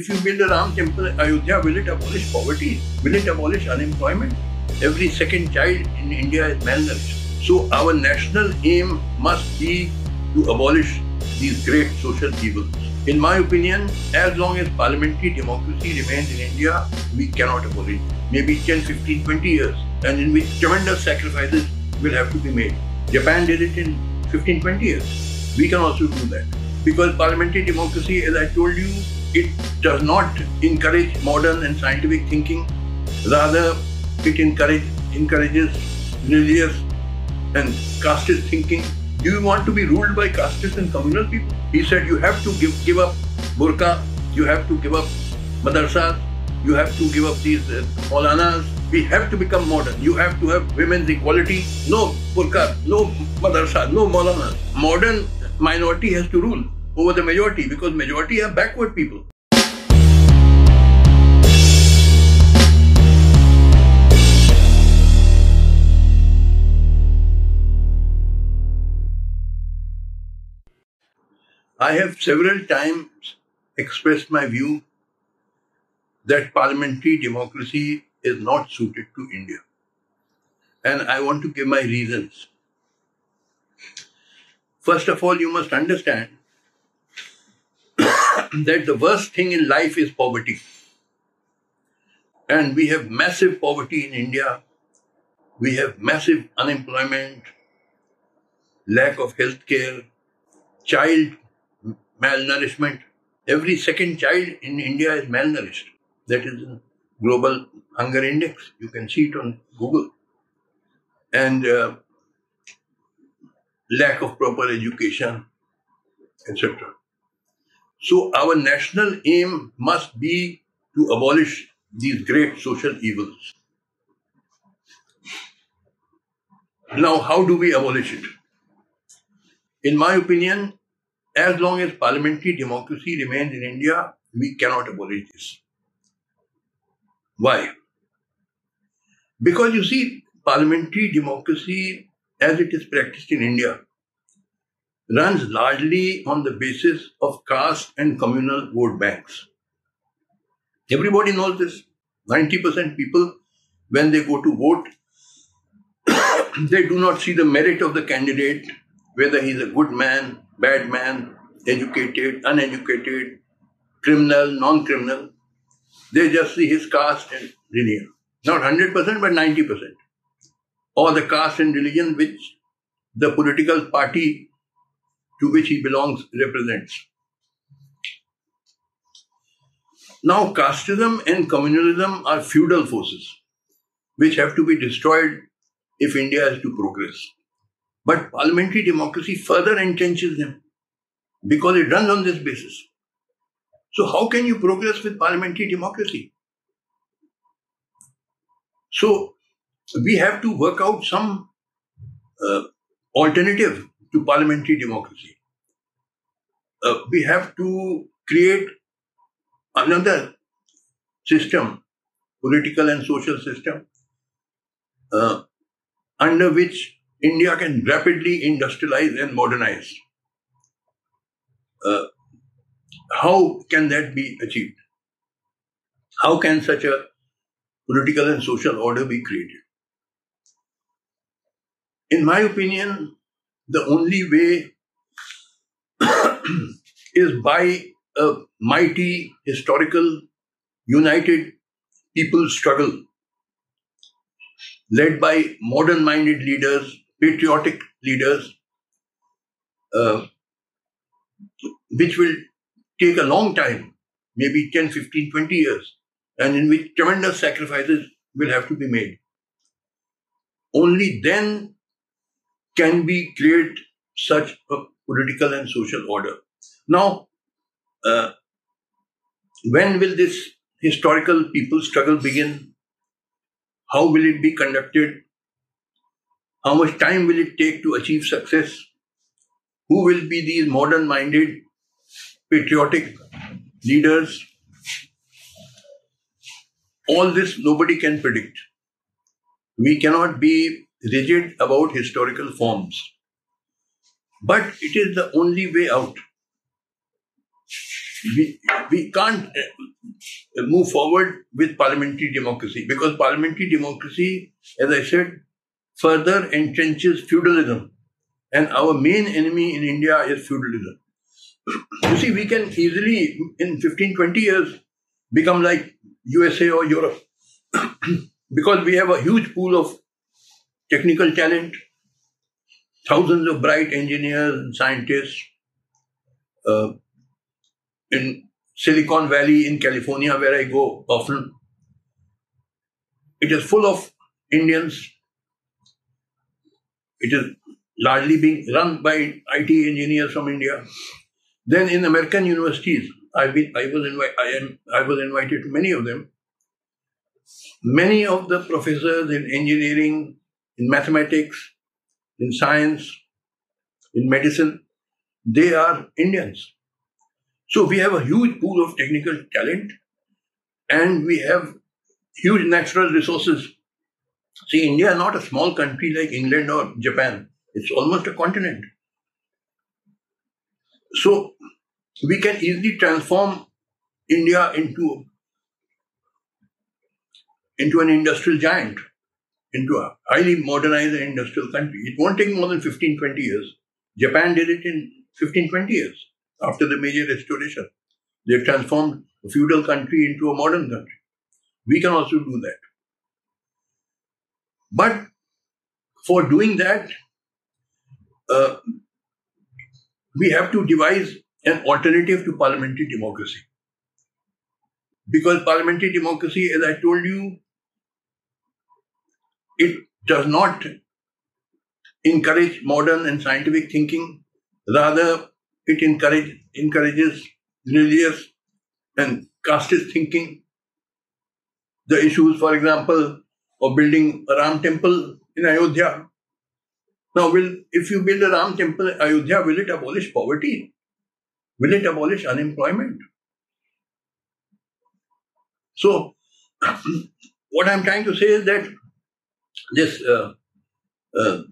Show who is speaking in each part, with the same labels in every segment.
Speaker 1: if you build a Ram temple Ayodhya, will it abolish poverty? Will it abolish unemployment? Every second child in India is malnourished. So our national aim must be to abolish these great social evils. In my opinion, as long as parliamentary democracy remains in India, we cannot abolish it. Maybe 10, 15, 20 years, and in which tremendous sacrifices will have to be made. Japan did it in 15, 20 years. We can also do that. Because parliamentary democracy, as I told you, it does not encourage modern and scientific thinking. Rather, it encourage, encourages religious and casteist thinking. Do you want to be ruled by casteist and communal people? He said you have to give, give up burqa, you have to give up madrasas, you have to give up these uh, maulanas. We have to become modern. You have to have women's equality. No burqa, no madrasa, no maulana. Modern minority has to rule over the majority because majority are backward people. I have several times expressed my view that parliamentary democracy is not suited to India. And I want to give my reasons. First of all, you must understand that the worst thing in life is poverty. And we have massive poverty in India. We have massive unemployment, lack of health care, child malnourishment. Every second child in India is malnourished. That is the global hunger index. You can see it on Google. And uh, lack of proper education, etc. So our national aim must be to abolish these great social evils. Now, how do we abolish it? In my opinion, as long as parliamentary democracy remains in India, we cannot abolish this. Why? Because you see, parliamentary democracy as it is practiced in India runs largely on the basis of caste and communal vote banks. Everybody knows this. 90% people, when they go to vote, they do not see the merit of the candidate, whether he's a good man, bad man, educated, uneducated, criminal, non criminal. They just see his caste and religion. Not 100%, but 90%. Or the caste and religion which the political party to which he belongs represents. Now, casteism and communalism are feudal forces which have to be destroyed if India is to progress. But parliamentary democracy further entrenches them because it runs on this basis. So, how can you progress with parliamentary democracy? So, we have to work out some uh, alternative to parliamentary democracy. Uh, we have to create another system, political and social system, uh, under which India can rapidly industrialize and modernize. Uh, how can that be achieved? How can such a political and social order be created? In my opinion, the only way is by a mighty, historical, united people struggle led by modern minded leaders, patriotic leaders, uh, which will take a long time, maybe 10, 15, 20 years, and in which tremendous sacrifices will have to be made. Only then can we create such a political and social order. Now, uh, when will this historical people struggle begin? How will it be conducted? How much time will it take to achieve success? Who will be these modern minded, patriotic leaders? All this nobody can predict. We cannot be rigid about historical forms. But it is the only way out. We, we can't uh, move forward with parliamentary democracy because parliamentary democracy, as I said, further entrenches feudalism. And our main enemy in India is feudalism. You see, we can easily, in 15, 20 years, become like USA or Europe because we have a huge pool of technical talent, thousands of bright engineers and scientists. Uh, in Silicon Valley in California, where I go often, it is full of Indians. It is largely being run by IT engineers from India. Then in American universities, I've been, I was invited, I am, I was invited to many of them. Many of the professors in engineering, in mathematics, in science, in medicine, they are Indians. So we have a huge pool of technical talent and we have huge natural resources. See, India is not a small country like England or Japan. It's almost a continent. So we can easily transform India into, into an industrial giant, into a highly modernized industrial country. It won't take more than 15, 20 years. Japan did it in 15, 20 years after the Meiji restoration. They transformed a feudal country into a modern country. We can also do that. But for doing that, uh, we have to devise an alternative to parliamentary democracy. Because parliamentary democracy, as I told you, it does not encourage modern and scientific thinking. Rather, it encourage, encourages religious and casteist thinking. The issues, for example, of building a Ram temple in Ayodhya. Now, will if you build a Ram temple in Ayodhya, will it abolish poverty? Will it abolish unemployment? So, what I'm trying to say is that this uh, uh,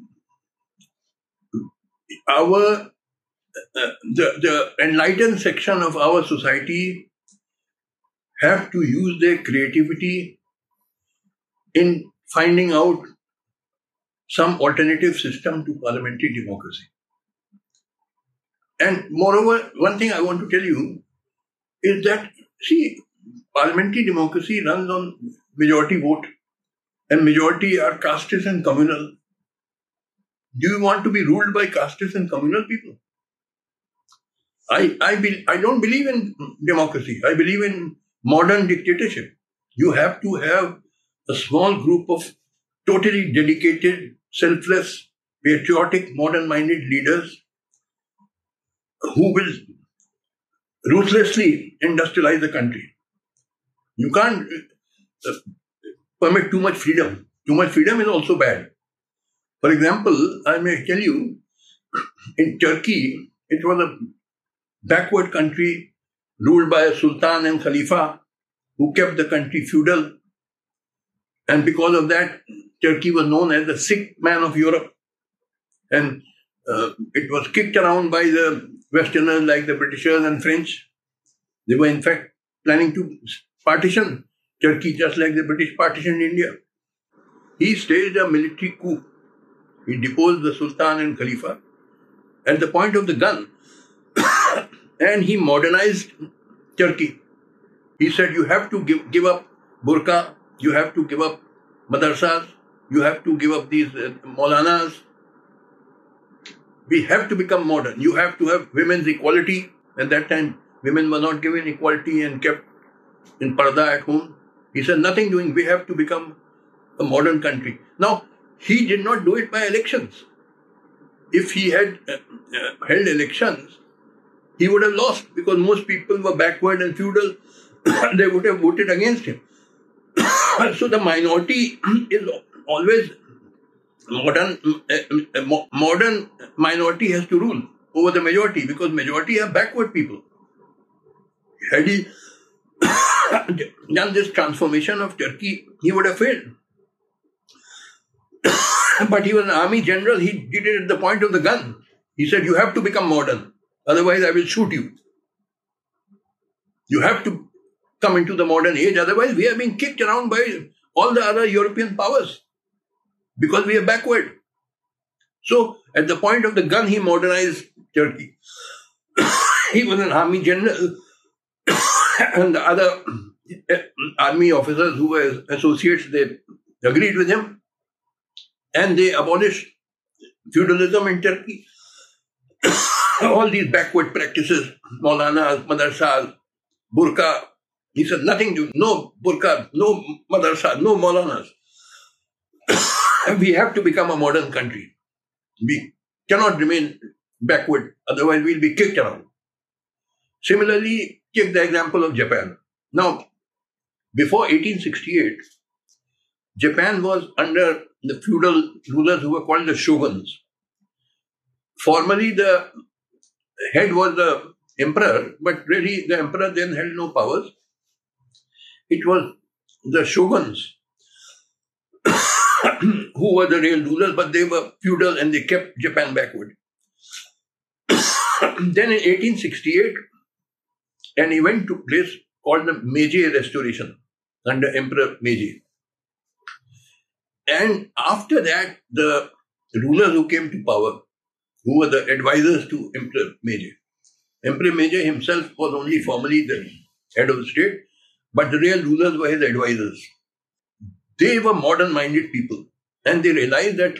Speaker 1: our uh, the, the enlightened section of our society have to use their creativity in finding out some alternative system to parliamentary democracy. And moreover, one thing I want to tell you is that, see, parliamentary democracy runs on majority vote, and majority are casteist and communal. Do you want to be ruled by casteist and communal people? I, I, be, I don't believe in democracy. I believe in modern dictatorship. You have to have a small group of totally dedicated, selfless, patriotic, modern minded leaders who will ruthlessly industrialize the country. You can't permit too much freedom. Too much freedom is also bad. For example, I may tell you, in Turkey, it was a backward country ruled by a sultan and khalifa who kept the country feudal. And because of that, Turkey was known as the sick man of Europe. And uh, it was kicked around by the Westerners like the Britishers and French. They were in fact planning to partition Turkey just like the British partitioned India. He staged a military coup. He deposed the Sultan and Khalifa at the point of the gun and he modernized Turkey. He said, You have to give, give up burqa, you have to give up madrasas, you have to give up these uh. We have to become modern. You have to have women's equality. At that time, women were not given equality and kept in parda at home. He said, Nothing doing. We have to become a modern country. Now, he did not do it by elections. If he had uh, uh, held elections, he would have lost because most people were backward and feudal. they would have voted against him. so the minority is always modern. Modern minority has to rule over the majority because majority are backward people. Had he done this transformation of Turkey, he would have failed. but he was an army general. He did it at the point of the gun. He said, "You have to become modern." Otherwise, I will shoot you. You have to come into the modern age. Otherwise, we are being kicked around by all the other European powers because we are backward. So, at the point of the gun, he modernized Turkey. he was an army general, and the other eh, army officers who were associates, they agreed with him, and they abolished feudalism in Turkey. all these backward practices, Maulanas, madrasas, burqa. He said nothing to no burqa, no madrasa, no Maulanas. we have to become a modern country. We cannot remain backward, otherwise we'll be kicked around. Similarly, take the example of Japan. Now, before 1868, Japan was under the feudal rulers who were called the shoguns. Formerly, the head was the emperor, but really the emperor then held no powers. It was the shoguns who were the real rulers, but they were feudal and they kept Japan backward. then in 1868, an event took place called the Meiji Restoration under Emperor Meiji. And after that, the rulers who came to power, who were the advisors to Emperor Meiji, Emperor Meiji himself was only formally the head of the state, but the real rulers were his advisors. They were modern minded people and they realized that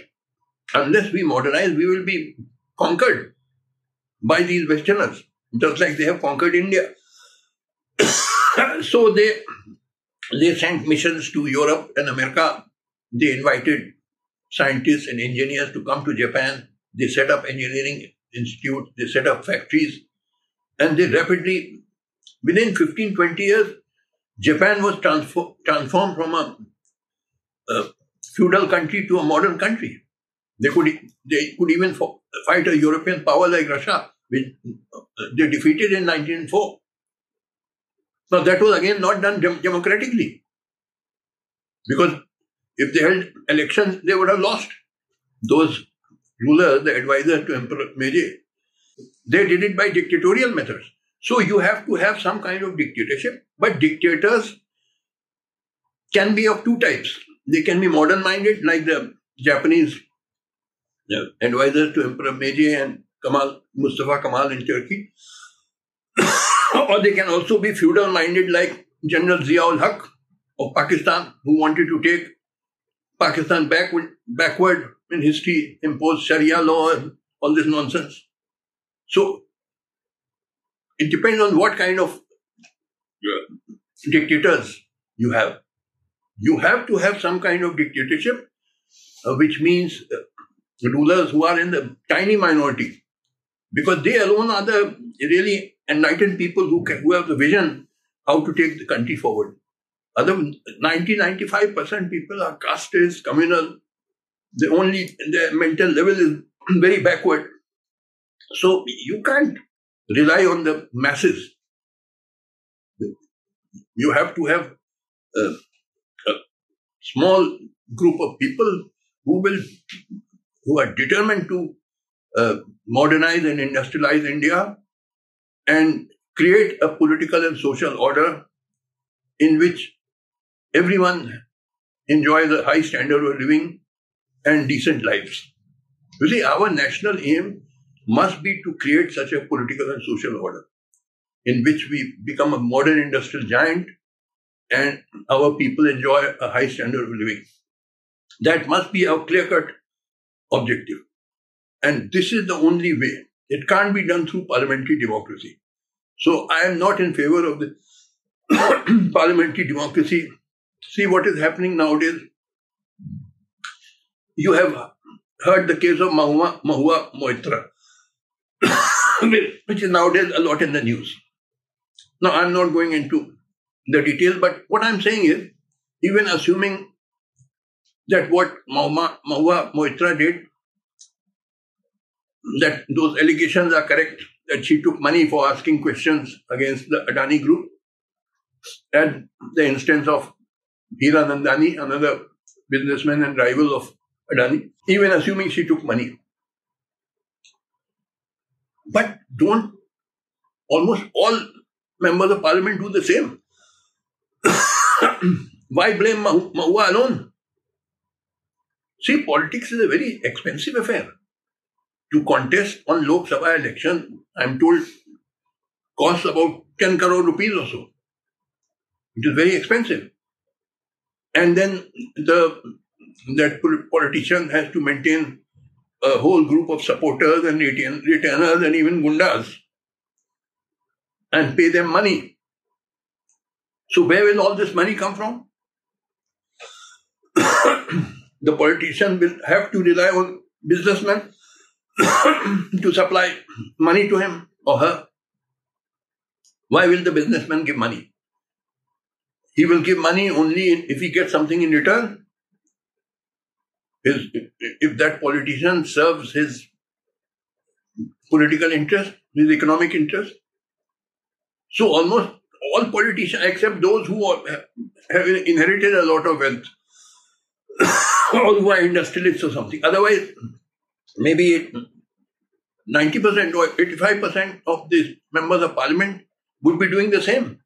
Speaker 1: unless we modernize, we will be conquered by these Westerners, just like they have conquered India. so they they sent missions to Europe and America. They invited scientists and engineers to come to Japan. They set up engineering institutes. They set up factories, and they rapidly, within 15, 20 years, Japan was transform, transformed from a, a, feudal country to a modern country. They could they could even fight a European power like Russia, which uh, they defeated in 1904. Now that was again not done dem- democratically, because if they held elections, they would have lost. Those rulers, the advisors to Emperor Meiji, they did it by dictatorial methods. So you have to have some kind of dictatorship, but dictators can be of two types. They can be modern minded, like the Japanese advisors to Emperor Meiji and Kamal Mustafa Kamal in Turkey. or they can also be feudal minded, like General Ziaul Haq of Pakistan, who wanted to take Pakistan backward, backward in history, impose Sharia law and all this nonsense. So it depends on what kind of dictators you have. You have to have some kind of dictatorship, uh, which means uh, rulers who are in the tiny minority, because they alone are the really enlightened people who, can, who have the vision how to take the country forward. Other 90 95% people are castes, communal. The only their mental level is very backward. So you can't rely on the masses. You have to have a, a small group of people who will who are determined to uh, modernize and industrialize India and create a political and social order in which everyone enjoys a high standard of living and decent lives. You see, our national aim must be to create such a political and social order in which we become a modern industrial giant and our people enjoy a high standard of living. That must be our clear cut objective. And this is the only way. It can't be done through parliamentary democracy. So I am not in favor of the parliamentary democracy. See what is happening nowadays. You have heard the case of Mahua, Mahua Moitra. which is nowadays a lot in the news. Now, I'm not going into the details, but what I'm saying is, even assuming that what Mahua, Mahua Moitra did, that those allegations are correct, that she took money for asking questions against the Adani group, and the instance of Hiranandani, another businessman and rival of Adani, even assuming she took money. But don't almost all members of parliament do the same? Why blame Mahua alone? See, politics is a very expensive affair. To contest on Lok Sabha election, I'm told, costs about 10 crore rupees or so. It is very expensive. And then the that politician has to maintain a whole group of supporters and retain, retainers and even gundas and pay them money. So where will all this money come from? the politician will have to rely on businessmen to supply money to him or her. Why will the businessman give money? He will give money only if he gets something in return. If that politician serves his political interest, his economic interest. So almost all politicians, except those who have inherited a lot of wealth, or who are industrialists or something. Otherwise, maybe 90% or 85% of the members of parliament would be doing the same.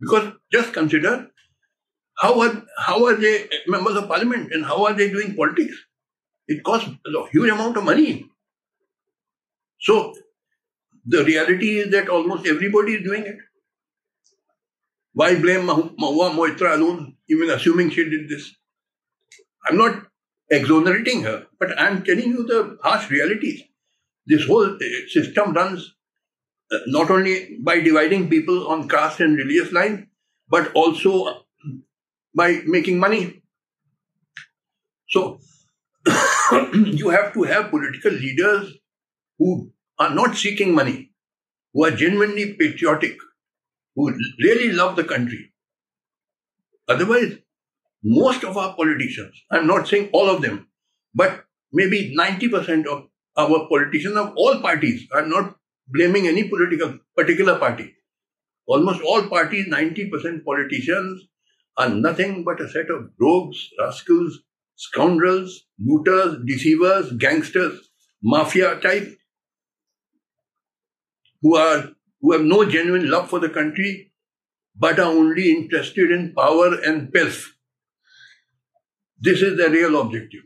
Speaker 1: Because just consider how are, how are they members of parliament and how are they doing politics? It costs a huge amount of money. So the reality is that almost everybody is doing it. Why blame Mahua Moitra alone, even assuming she did this? I'm not exonerating her, but I'm telling you the harsh realities. This whole uh, system runs uh, not only by dividing people on caste and religious lines, but also by making money. So, you have to have political leaders who are not seeking money, who are genuinely patriotic, who really love the country. Otherwise, most of our politicians, I'm not saying all of them, but maybe 90% of our politicians of all parties, I'm not blaming any political particular party. Almost all parties, 90% politicians are nothing but a set of rogues, rascals, scoundrels, looters, deceivers, gangsters, mafia type, who are who have no genuine love for the country, but are only interested in power and pelf. This is the real objective.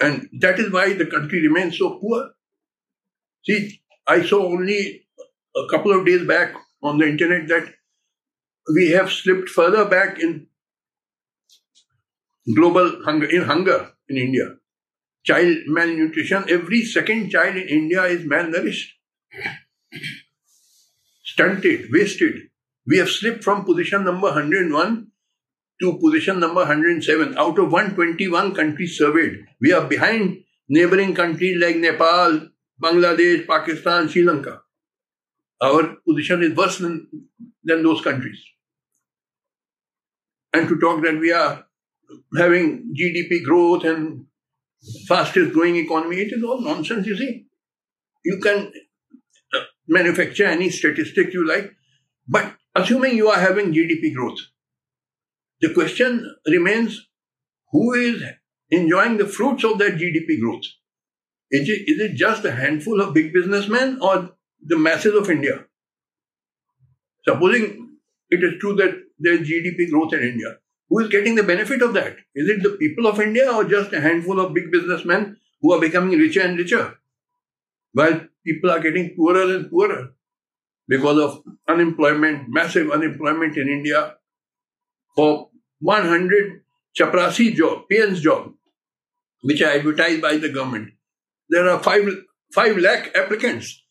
Speaker 1: And that is why the country remains so poor. See, I saw only a couple of days back on the internet that we have slipped further back in global hunger, in hunger in India. Child malnutrition, every second child in India is malnourished, stunted, wasted. We have slipped from position number 101 to position number 107 out of 121 countries surveyed. We are behind neighboring countries like Nepal, Bangladesh, Pakistan, Sri Lanka. Our position is worse than, than those countries. And to talk that we are having GDP growth and fastest growing economy, it is all nonsense, you see. You can uh, manufacture any statistic you like, but assuming you are having GDP growth, the question remains who is enjoying the fruits of that GDP growth? Is it, just a handful of big businessmen or the masses of India? Supposing it is true that there is GDP growth in India, who is getting the benefit of that? Is it the people of India or just a handful of big businessmen who are becoming richer and richer? While people are getting poorer and poorer because of unemployment, massive unemployment in India, for 100 chaprasi job, peon's job, which are advertised by the government. There are 5, 5 lakh applicants.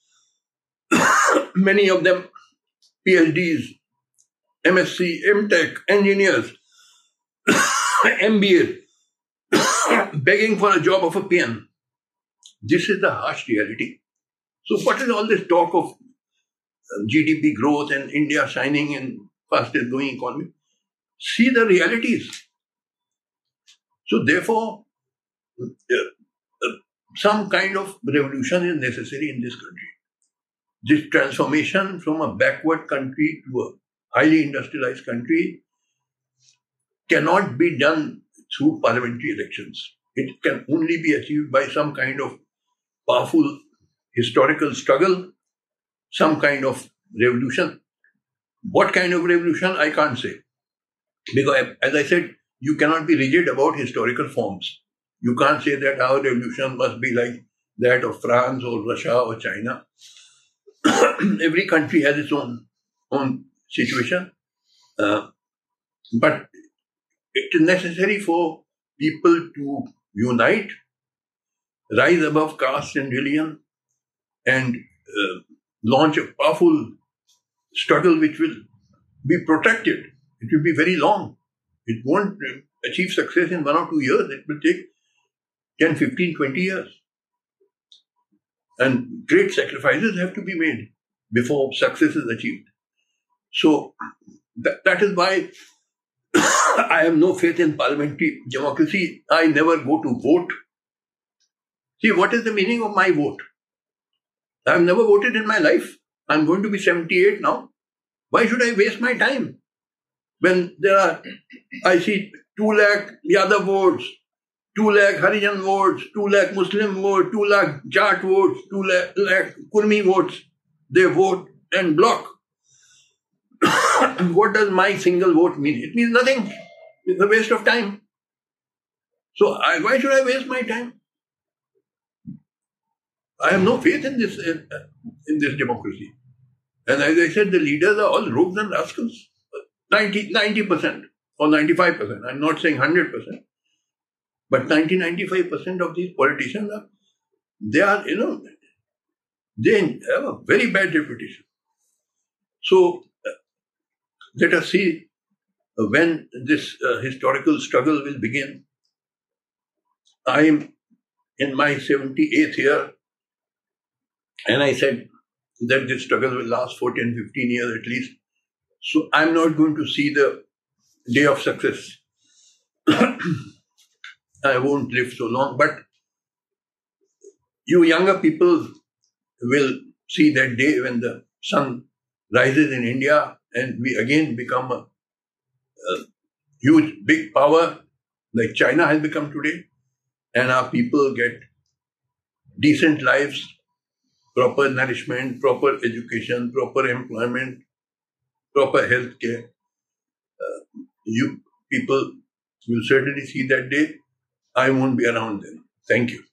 Speaker 1: Many of them PhDs, MSc, MTech, engineers, MBA, begging for a job of a peon. This is the harsh reality. So, what is all this talk of uh, GDP growth and India shining in fastest growing economy? See the realities. So, therefore, uh, uh, some kind of revolution is necessary in this country. This transformation from a backward country to a highly industrialized country cannot be done through parliamentary elections. It can only be achieved by some kind of powerful historical struggle, some kind of revolution What kind of revolution, I can't say. Because, as I said, you cannot be rigid about historical forms. You can't say that our revolution must be like that of France or Russia or China. Every country has its own own situation, uh, but it is necessary for people to unite, rise above caste and religion, and uh, launch a powerful struggle which will be protected. It will be very long. It won't uh, achieve success in one or two years. It will take 10, 15, 20 years. And great sacrifices have to be made before success is achieved. So that, that is why I have no faith in parliamentary democracy. I never go to vote. See, what is the meaning of my vote? I have never voted in my life. I'm going to be 78 now. Why should I waste my time? When there are, I see 2 lakh Yadav votes, 2 lakh Harijan votes, 2 lakh Muslim votes, 2 lakh Jat votes, 2 lakh, lakh Kurmi votes. They vote and block. what does my single vote mean? It means nothing. It's a waste of time. So I, why should I waste my time? I have no faith in this in, in this democracy. And as I said, the leaders are all rogues and rascals. 90 percent or ninety five percent. I'm not saying hundred percent, but 90 95 percent of these politicians are they are you know they have a very bad reputation. So let us see when this uh, historical struggle will begin. I am in my 78th year, and I said that this struggle will last for 10, 15 years at least. So I'm not going to see the day of success. I won't live so long, but you younger people will see that day when the sun rises in India and we again become a, a huge, big power like China has become today, and our people get decent lives, proper nourishment, proper education, proper employment, proper health care. Uh, you people will certainly see that day. I won't be around then. Thank you.